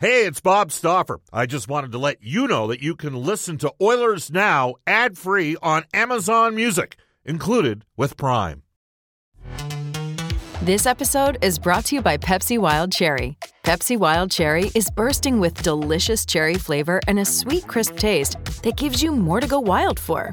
Hey, it's Bob Stauffer. I just wanted to let you know that you can listen to Oilers Now ad free on Amazon Music, included with Prime. This episode is brought to you by Pepsi Wild Cherry. Pepsi Wild Cherry is bursting with delicious cherry flavor and a sweet, crisp taste that gives you more to go wild for.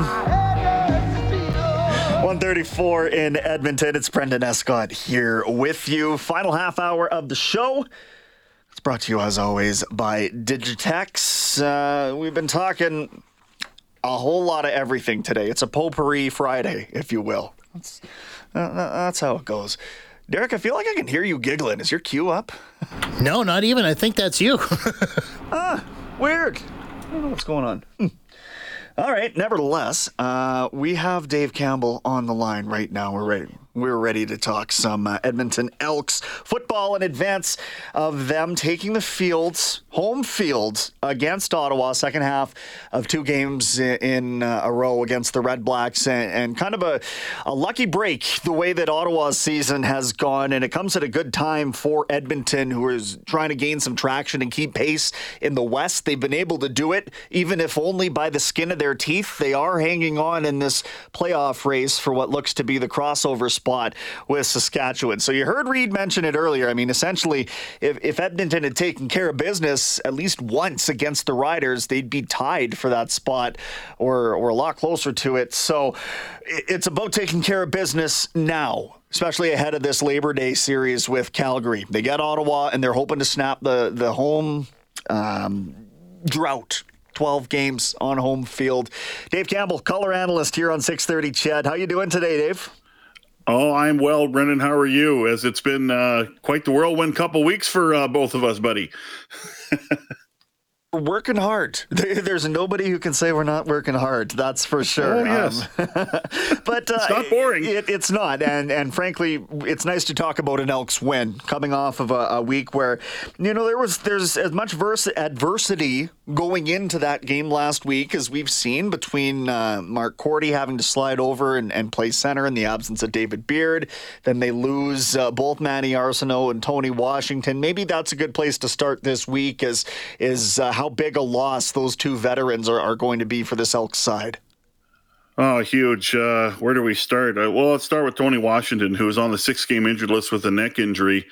Microphone 134 in Edmonton. It's Brendan Escott here with you. Final half hour of the show. It's brought to you, as always, by Digitex. Uh, we've been talking a whole lot of everything today. It's a potpourri Friday, if you will. That's, uh, that's how it goes. Derek, I feel like I can hear you giggling. Is your cue up? No, not even. I think that's you. ah, weird. I don't know what's going on. All right. Nevertheless, uh, we have Dave Campbell on the line right now. We're ready we're ready to talk some uh, Edmonton Elks football in advance of them taking the fields, home field against Ottawa, second half of two games in, uh, a row against the Red Blacks, and, and kind of a, a, lucky break the way that Ottawa's season has gone. And it comes at a good time for Edmonton, who is trying to gain some traction and keep pace in the West. They've been able to do it, even if only by the skin of their teeth. They are hanging on in this playoff race for what looks to be the crossover spot with Saskatchewan. So you heard Reed mention it earlier. I mean, essentially, if, if Edmonton had taken care of business at least once against the Riders, they'd be tied for that spot or, or a lot closer to it. So it's about taking care of business now especially ahead of this Labor Day series with Calgary. They get Ottawa, and they're hoping to snap the the home um, drought 12 games on home field. Dave Campbell, color analyst here on 630 CHED, How you doing today, Dave? Oh, I'm well, Brendan. How are you? As it's been uh, quite the whirlwind couple weeks for uh, both of us, buddy. We're working hard. There's nobody who can say we're not working hard. That's for sure. Oh yes, um, but uh, it's not boring. It, it's not, and and frankly, it's nice to talk about an Elks win coming off of a, a week where you know there was there's as much verse, adversity going into that game last week as we've seen between uh, Mark Korte having to slide over and, and, play center in the absence of David Beard. Then they lose uh, both Manny Arceneaux and Tony Washington. Maybe that's a good place to start this week. Is is uh, how big a loss those two veterans are, are going to be for this Elks side? Oh, huge. Uh, where do we start? Uh, well, let's start with Tony Washington, who is on the six game injured list with a neck injury.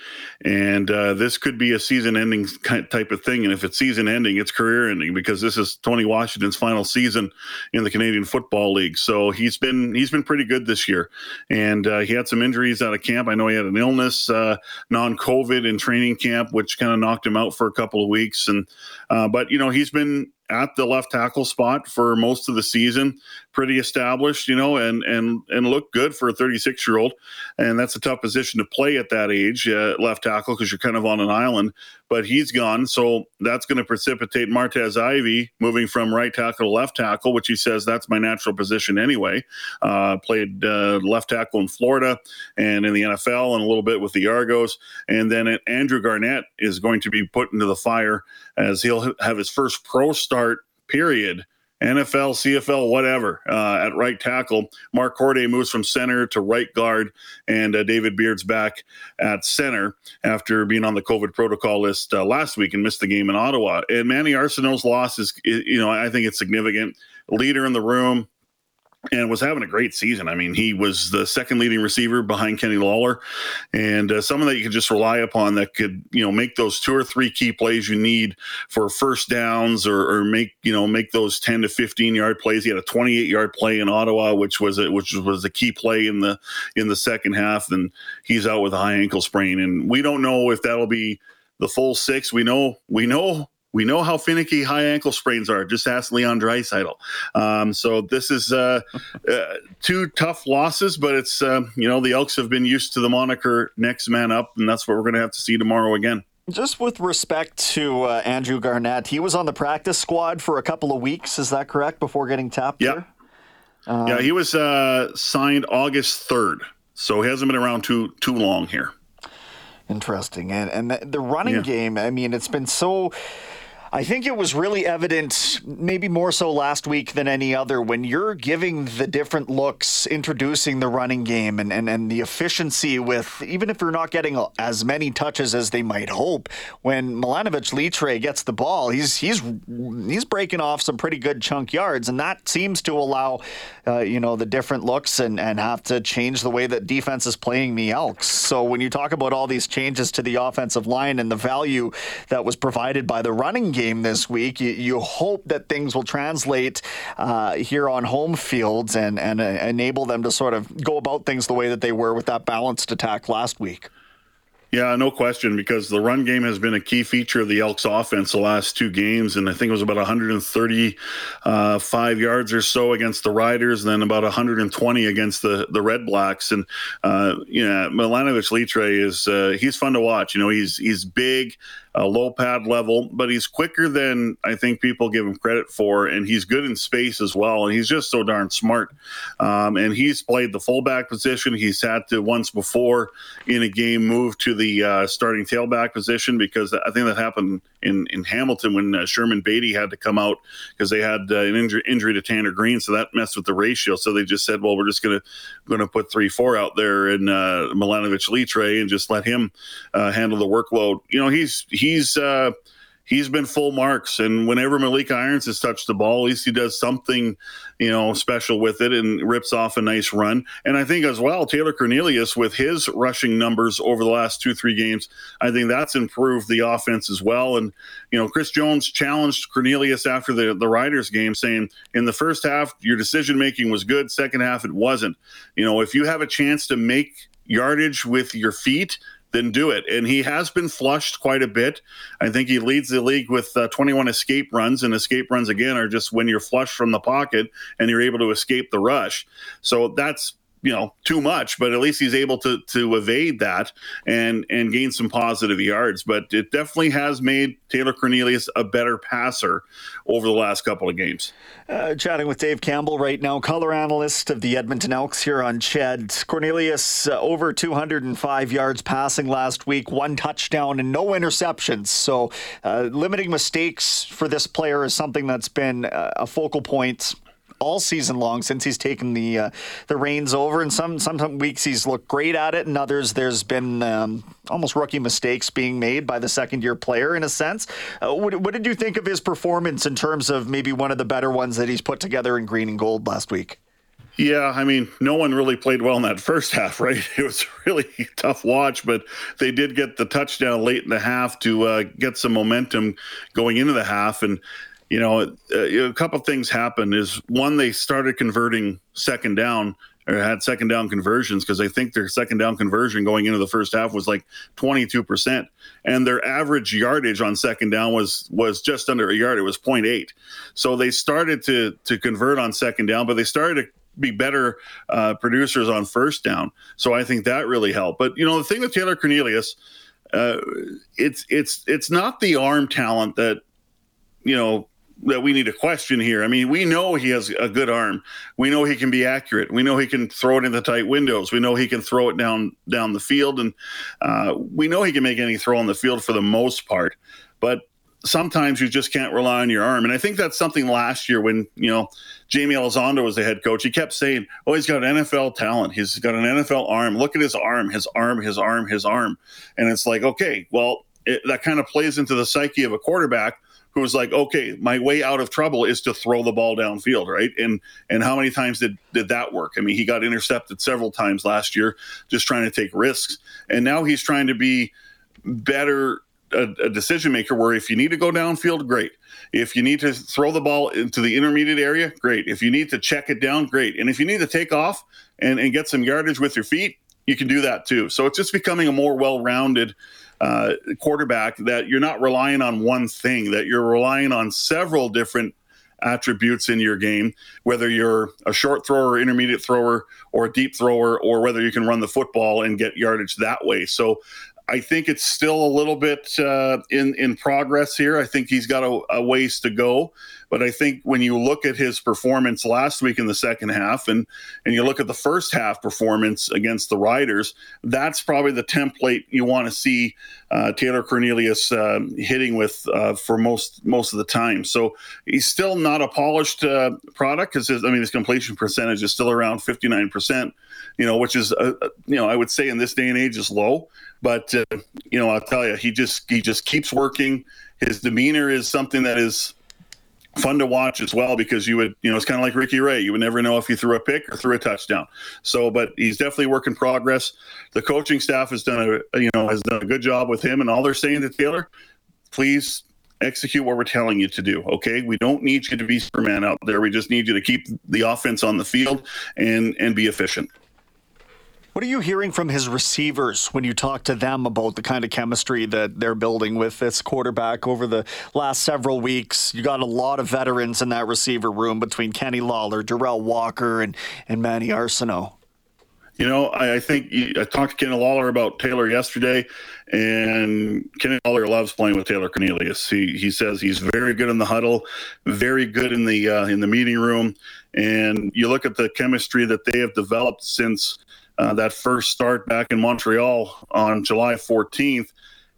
And uh, this could be a season ending type of thing. And if it's season ending, it's career ending because this is Tony Washington's final season in the Canadian Football League. So he's been he's been pretty good this year. And uh, he had some injuries out of camp. I know he had an illness, uh, non COVID in training camp, which kind of knocked him out for a couple of weeks. And uh, but, you know, he's been at the left tackle spot for most of the season, pretty established, you know, and and and look good for a 36 year old. And that's a tough position to play at that age, uh, left tackle, because you're kind of on an island. But he's gone, so that's going to precipitate Martez Ivy moving from right tackle to left tackle, which he says that's my natural position anyway. Uh, played uh, left tackle in Florida and in the NFL, and a little bit with the Argos. And then Andrew Garnett is going to be put into the fire as he'll have his first pro start period NFL, CFL, whatever, uh, at right tackle. Mark Korte moves from center to right guard, and uh, David Beard's back at center after being on the COVID protocol list uh, last week and missed the game in Ottawa. And Manny Arceneaux's loss is, you know, I think it's significant. Leader in the room, and was having a great season. I mean, he was the second leading receiver behind Kenny Lawler, and uh, someone that you could just rely upon that could, you know, make those two or three key plays you need for first downs or, or make, you know, make those ten to fifteen yard plays. He had a twenty eight yard play in Ottawa, which was a, which was a key play in the in the second half. And he's out with a high ankle sprain, and we don't know if that'll be the full six. We know we know We know how finicky high ankle sprains are. Just ask Leon Draisaitl. Um, so this is uh, uh, two tough losses, but it's uh, you know the Elks have been used to the moniker "next man up," and that's what we're going to have to see tomorrow again. Just with respect to uh, Andrew Garnett, he was on the practice squad for a couple of weeks. Is that correct? Before getting tapped? Yeah. Um, yeah, he was uh, signed August third, so he hasn't been around too too long here. Interesting, and and the running yeah. game. I mean, it's been so I think it was really evident, maybe more so last week than any other, when you're giving the different looks, introducing the running game and, and, and the efficiency with, even if you're not getting as many touches as they might hope, when Milanovic Litre gets the ball, he's he's he's breaking off some pretty good chunk yards, and that seems to allow, uh, you know, the different looks and, and have to change the way that defense is playing the Elks. So when you talk about all these changes to the offensive line and the value that was provided by the running game this week. You, you hope that things will translate uh, here on home fields and, and uh, enable them to sort of go about things the way that they were with that balanced attack last week. Yeah, no question, because the run game has been a key feature of the Elks offense the last two games. And I think it was about 135 yards or so against the Riders, and then about 120 against the, the Red Blacks. And, uh, you know, Milanovic Litre is, uh, he's fun to watch. You know, he's, he's big, a low pad level, but he's quicker than I think people give him credit for, and he's good in space as well. And he's just so darn smart. Um, and he's played the fullback position. He's had to once before in a game move to the uh, starting tailback position because I think that happened in, in Hamilton when uh, Sherman Beatty had to come out because they had uh, an injury, injury to Tanner Green, so that messed with the ratio. So they just said, well, we're just gonna to put three four out there in uh, Milanovic Litre and just let him uh, handle the workload. You know, he's he's uh, he's been full marks. And whenever Malik Irons has touched the ball, at least he does something, you know, special with it and rips off a nice run. And I think as well, Taylor Cornelius with his rushing numbers over the last two, three games, I think that's improved the offense as well. And, you know, Chris Jones challenged Cornelius after the, the Riders game saying, in the first half, your decision making was good. Second half, it wasn't. You know, if you have a chance to make yardage with your feet, then do it. And he has been flushed quite a bit. I think he leads the league with uh, 21 escape runs, and escape runs again are just when you're flushed from the pocket and you're able to escape the rush. So that's you know too much but at least he's able to to evade that and and gain some positive yards. But it definitely has made taylor cornelius a better passer over the last couple of games. Uh, chatting with dave campbell right now color analyst of the edmonton elks here on ched. Cornelius uh, over 205 yards passing last week one touchdown and no interceptions. So uh, limiting mistakes for this player is something that's been uh, a focal point all season long since he's taken the uh, the reins over. And some some weeks he's looked great at it, and others there's been um, almost rookie mistakes being made by the second year player in a sense. Uh, what, what did you think of his performance in terms of maybe one of the better ones that he's put together in green and gold last week? Yeah, I mean, no one really played well in that first half, right? It was really tough watch, but they did get the touchdown late in the half to uh, get some momentum going into the half. And you know, uh, a couple things happened. Is one they started converting second down or had second down conversions because I think their second down conversion going into the first half was like 22%. And their average yardage on second down was was just under a yard. It was 0.8. So they started to to convert on second down, but they started to be better uh, producers on first down. So I think that really helped. But you know, the thing with Taylor Cornelius, uh, it's it's it's not the arm talent that you know that we need to question here. I mean, we know he has a good arm. We know he can be accurate. We know he can throw it into tight windows. We know he can throw it down down the field, and uh, we know he can make any throw on the field for the most part. But sometimes you just can't rely on your arm, and I think that's something last year when you know Jaime Elizondo was the head coach. He kept saying, "Oh, he's got NFL talent. He's got an NFL arm. Look at his arm, his arm, his arm, his arm." And it's like, okay, well, it, that kind of plays into the psyche of a quarterback who was like, okay, my way out of trouble is to throw the ball downfield, right? And and how many times did did that work? I mean, he got intercepted several times last year, just trying to take risks, and now he's trying to be better a, a, decision maker where if you need to go downfield, great. If you need to throw the ball into the intermediate area, great. If you need to check it down, great. And if you need to take off and, and get some yardage with your feet, you can do that too. So it's just becoming a more well rounded uh, quarterback that you're not relying on one thing, that you're relying on several different attributes in your game, whether you're a short thrower, intermediate thrower, or a deep thrower, or whether you can run the football and get yardage that way. So I think it's still a little bit uh, in in progress here. I think he's got a, a, ways to go, but I think when you look at his performance last week in the second half, and and you look at the first half performance against the Riders, that's probably the template you want to see uh, Taylor Cornelius uh, hitting with uh, for most most of the time. So he's still not a polished uh, product because I mean his completion percentage is still around fifty nine percent you know, which is, uh, uh, you know, I would say in this day and age is low. But you know, I'll tell you, he just he just keeps working. His demeanor is something that is fun to watch as well because you would, you know, it's kind of like Ricky Ray. You would never know if he threw a pick or threw a touchdown. So, but he's definitely work in progress. The coaching staff has done a, you know, has done a good job with him, and all they're saying to Taylor, please execute what we're telling you to do. Okay, we don't need you to be Superman out there. We just need you to keep the offense on the field and and be efficient. What are you hearing from his receivers when you talk to them about the kind of chemistry that they're building with this quarterback over the last several weeks? You got a lot of veterans in that receiver room between Kenny Lawler, Derel Walker, and, and Manny Arceneaux. You know, I, I think I talked to Kenny Lawler about Taylor yesterday, and Kenny Lawler loves playing with Taylor Cornelius. He he says he's very good in the huddle, very good in the uh, in the meeting room, and you look at the chemistry that they have developed since uh, that first start back in Montreal on July 14th,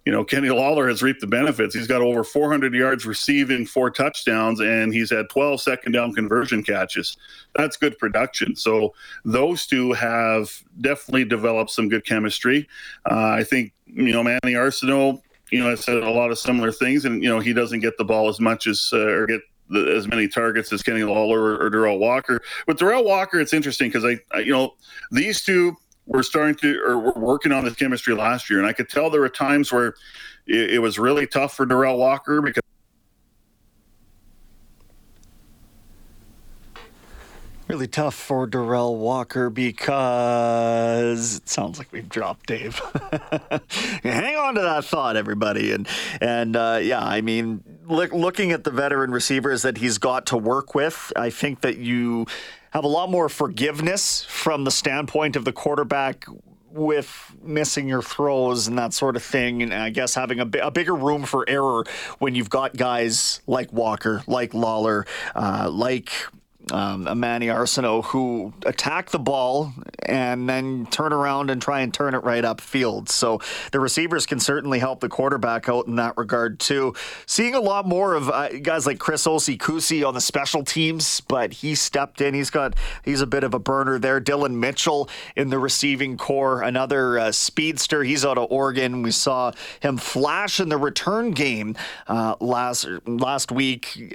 you know, Kenny Lawler has reaped the benefits. He's got over 400 yards receiving, four touchdowns, and he's had 12 second down conversion catches. That's good production. So those two have definitely developed some good chemistry. Uh, I think, you know, Manny Arceneaux, you know, I said a lot of similar things, and, you know, he doesn't get the ball as much as, uh, or get the, as many targets as Kenny Lawler or, or Derel Walker. With Derel Walker, it's interesting because I, I, you know, these two were starting to or were working on this chemistry last year, and I could tell there were times where it, it was really tough for Derel Walker because really tough for Derel Walker because it sounds like we've dropped Dave. Hang on to that thought, everybody. And and uh, yeah, I mean, look, looking at the veteran receivers that he's got to work with, I think that you have a lot more forgiveness from the standpoint of the quarterback with missing your throws and that sort of thing, and I guess having a, a bigger room for error when you've got guys like Walker, like Lawler, uh, like um, a Manny Arceneaux who attack the ball and then turn around and try and turn it right upfield. So the receivers can certainly help the quarterback out in that regard too. Seeing a lot more of uh, guys like Chris Osi on the special teams, but he stepped in. He's got he's a bit of a burner there. Dillon Mitchell in the receiving core, another uh, speedster. He's out of Oregon. We saw him flash in the return game uh, last last week,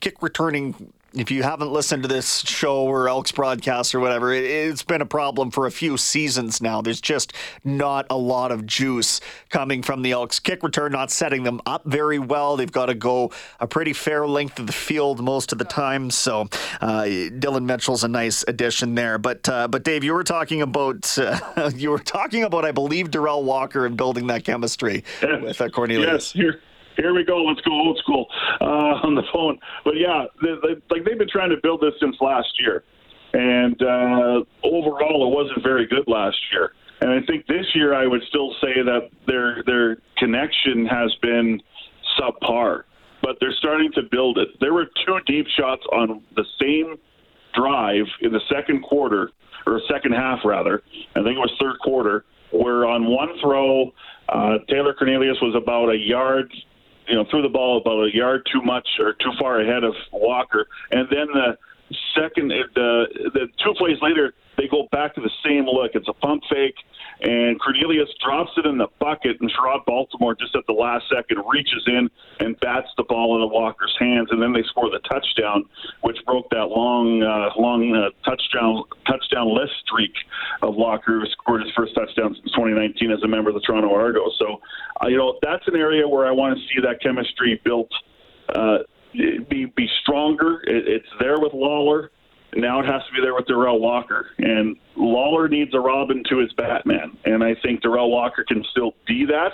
kick returning if you haven't listened to this show or Elks broadcast or whatever, it, has been a problem for a few seasons now. There's just not a lot of juice coming from the Elks kick return, not setting them up very well. They've got to go a pretty fair length of the field most of the time. So uh, Dillon Mitchell's a nice addition there. But uh, but Dave, you were talking about uh, you were talking about I believe Derel Walker and building that chemistry yes. with uh, Cornelius. Yes, here here we go. Let's go old school uh, on the phone. But yeah, they, they, like they've been trying to build this since last year, and uh, overall, it wasn't very good last year. And I think this year, I would still say that their their connection has been subpar, but they're starting to build it. There were two deep shots on the same drive in the second quarter or second half rather. I think it was third quarter, where on one throw, uh, Taylor Cornelius was about a yard you know, threw the ball about a yard too much or too far ahead of Walker. And then the second, the the two plays later, they go back to the same look. It's a pump fake, and Cornelius drops it in the bucket, and Sherrod Baltimore just at the last second reaches in and bats the ball into Walker's hands, and then they score the touchdown, which broke that long, uh, long uh, touchdown touchdown list streak of Walker, who scored his first touchdown since 2019 as a member of the Toronto Argos. So, uh, you know, that's an area where I want to see that chemistry built. Uh, be be stronger. It, it's there with Lawler. Now it has to be there with Derel Walker. And Lawler needs a Robin to his Batman. And I think Derel Walker can still be that.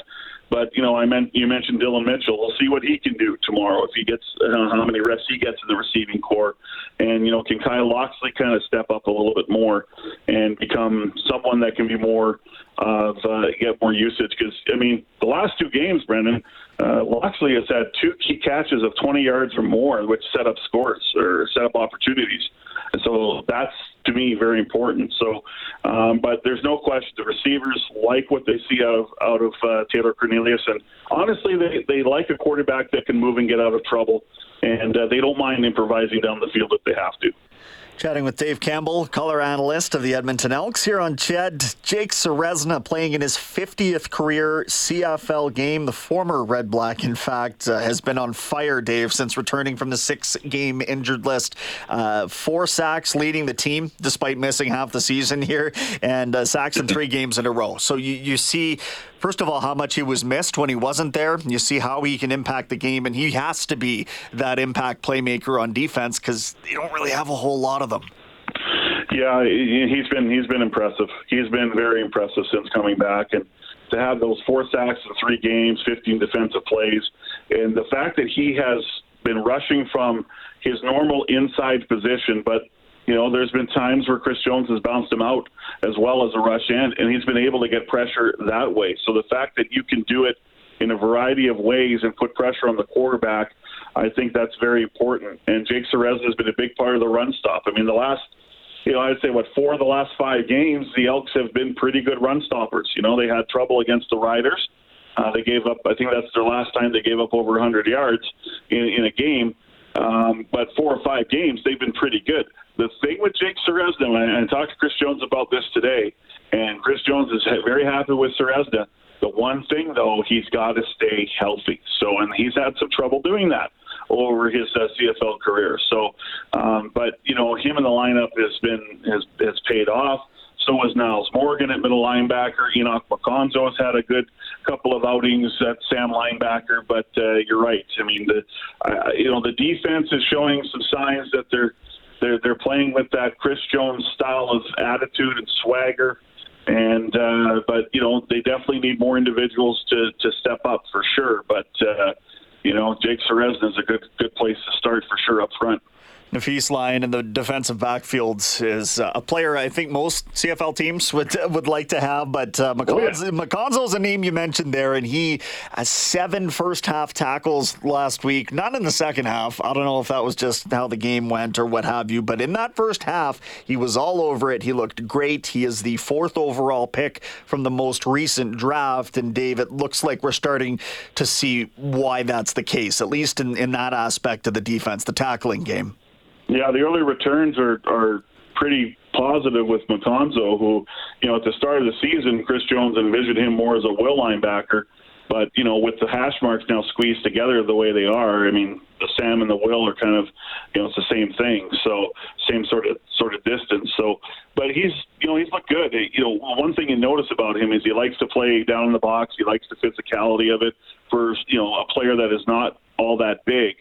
But you know, I meant you mentioned Dillon Mitchell. We'll see what he can do tomorrow if he gets uh, how many reps he gets in the receiving core, and you know, can Kyle Locksley kind of step up a little bit more and become someone that can be more of uh, get more usage? Because I mean, the last two games, Brendan, uh, Locksley has had two key catches of 20 yards or more, which set up scores or set up opportunities. So that's to me very important. So, um, but there's no question the receivers like what they see out of out of uh, Taylor Cornelius, and honestly, they they like a quarterback that can move and get out of trouble, and uh, they don't mind improvising down the field if they have to. Chatting with Dave Campbell, color analyst of the Edmonton Elks here on CHED. Jake Ceresna playing in his 50th career CFL game. The former Red Black, in fact, uh, has been on fire, Dave, since returning from the six game injured list. Uh, four sacks leading the team, despite missing half the season here, and uh, sacks in three games in a row. So you, you see first of all, how much he was missed when he wasn't there. You see how he can impact the game, and he has to be that impact playmaker on defense because they don't really have a whole lot of them. Yeah, he's been he's been impressive. He's been very impressive since coming back, and to have those four sacks in three games, 15 defensive plays, and the fact that he has been rushing from his normal inside position, but you know, there's been times where Chris Jones has bounced him out as well as a rush end, and he's been able to get pressure that way. So the fact that you can do it in a variety of ways and put pressure on the quarterback, I think that's very important. And Jake Ceresna has been a big part of the run stop. I mean, the last, you know, I'd say what four of the last five games, the Elks have been pretty good run stoppers. You know, they had trouble against the Riders. Uh, they gave up. I think that's their last time they gave up over 100 yards in, in a game. Um, but four or five games, they've been pretty good. The thing with Jake Ceresna, and I talked to Chris Jones about this today, and Chris Jones is very happy with Ceresna. The one thing, though, he's got to stay healthy. So, and he's had some trouble doing that over his uh, CFL career. So, um, but you know, him in the lineup has been has has paid off. So has Nyles Morgan at middle linebacker. Enock Makonzo has had a good couple of outings at Sam linebacker. But uh, you're right. I mean, the uh, you know the defense is showing some signs that they're they're they're playing with that Chris Jones style of attitude and swagger, and uh, but you know they definitely need more individuals to to step up for sure. But uh, you know Jake Ceresna is a good good place to start for sure up front. Nafees Lyon in the defensive backfields is uh, a player I think most CFL teams would would like to have. But uh, Makonzo, oh, yeah. a name you mentioned there, and he has seven first half tackles last week. Not in the second half. I don't know if that was just how the game went or what have you. But in that first half, he was all over it. He looked great. He is the fourth overall pick from the most recent draft. And Dave, it looks like we're starting to see why that's the case, at least in, in that aspect of the defense, the tackling game. Yeah, the early returns are are pretty positive with Makonzo, who, you know, at the start of the season, Chris Jones envisioned him more as a will linebacker. But, you know, with the hash marks now squeezed together the way they are, I mean, the Sam and the Will are kind of, you know, it's the same thing. So same sort of sort of distance. So, but he's, you know, he's looked good. You know, one thing you notice about him is he likes to play down in the box. He likes the physicality of it for, you know, a player that is not all that big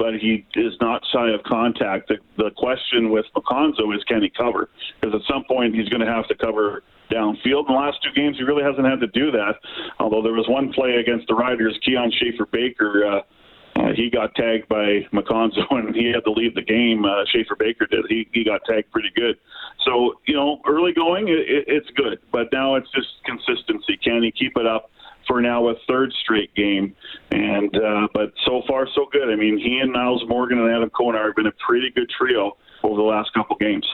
but he is not shy of contact. The, the question with Makonzo is can he cover? Because at some point he's going to have to cover downfield. In the last two games, he really hasn't had to do that. Although there was one play against the Riders, Kian Schaffer Baker. Uh, uh, he got tagged by Makonzo and he had to leave the game. Uh, Schaffer Baker did. He he got tagged pretty good. So you know, early going, it, it, it's good, but now it's just consistency. Can he keep it up? For now a third straight game. And uh, but so far so good. I mean, he and Nyles Morgan and Adam Konar have been a pretty good trio over the last couple games.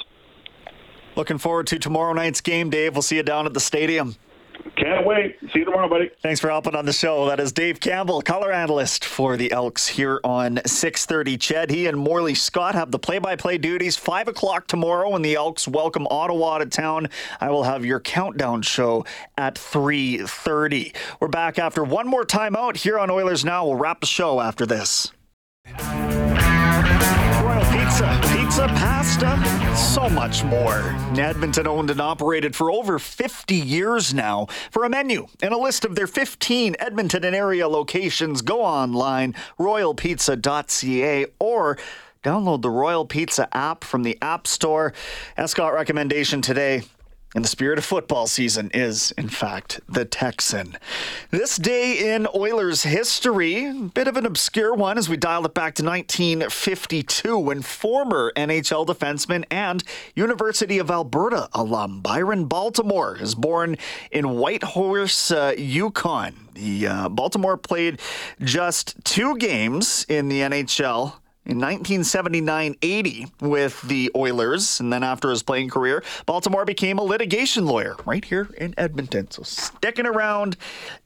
Looking forward to tomorrow night's game, Dave. We'll see you down at the stadium. Can't wait. See you tomorrow, buddy. Thanks for helping on the show. That is Dave Campbell, color analyst for the Elks here on 6:30. CHED, he and Morley Scott have the play-by-play duties. Five o'clock tomorrow when the Elks welcome Ottawa to town. I will have your countdown show at 3:30. We're back after one more timeout here on Oilers Now. We'll wrap the show after this pizza, pizza, pasta, so much more. Edmonton owned and operated for over 50 years now. For a menu and a list of their 15 Edmonton and area locations, go online, royalpizza.ca or download the Royal Pizza app from the App Store. Escott recommendation today in the spirit of football season is, in fact, the Texan. This day in Oilers history, a bit of an obscure one as we dial it back to 1952 when former NHL defenseman and University of Alberta alum Byron Baltimore is born in Whitehorse, uh, Yukon. The uh, Baltimore played just two games in the NHL in 1979-80 with the Oilers, and then after his playing career, Baltimore became a litigation lawyer right here in Edmonton. So sticking around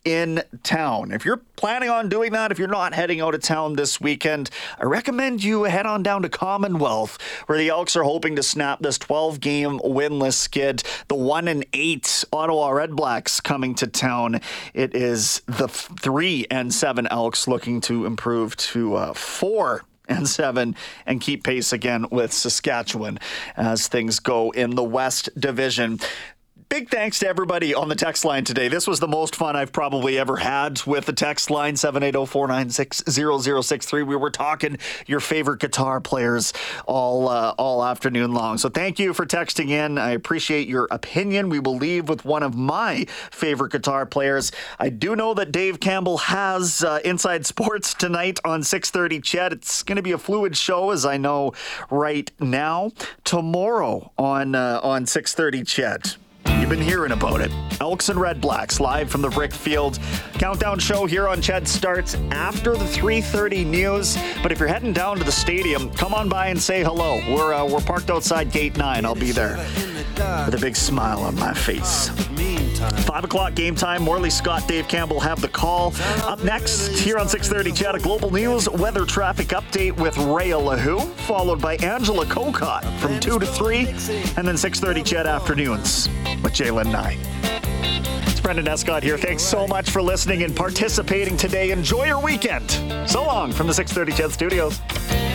in town. If you're planning on doing that, if you're not heading out of town this weekend, I recommend you head on down to Commonwealth, where the Elks are hoping to snap this 12-game winless skid. The one and eight Ottawa Redblacks coming to town. It is the three and seven Elks looking to improve to uh, four and seven and keep pace again with Saskatchewan as things go in the West Division. Big thanks to everybody on the text line today. This was the most fun I've probably ever had with the text line 780-496-0063. We were talking your favorite guitar players all uh, all afternoon long. So thank you for texting in. I appreciate your opinion. We will leave with one of my favorite guitar players. I do know that Dave Campbell has uh, Inside Sports tonight on 6:30 CHED. It's going to be a fluid show as I know right now. Tomorrow on uh, on 6:30 CHED. You've been hearing about it. Elks and Red Blacks live from the Brick Field. Countdown show here on Ched starts after the 3:30 news. But if you're heading down to the stadium, come on by and say hello. We're uh, we're parked outside Gate Nine. I'll be there with a big smile on my face. Five o'clock game time. Morley Scott, Dave Campbell have the call. Up next here on 6:30, Ched Global News weather traffic update with Ray Lahu, followed by Angela Kokott from two to three, and then 6:30 Ched afternoons with Jalen Nye. It's Brendan Escott here. Thanks so much for listening and participating today. Enjoy your weekend. So long from the 630 Ched Studios.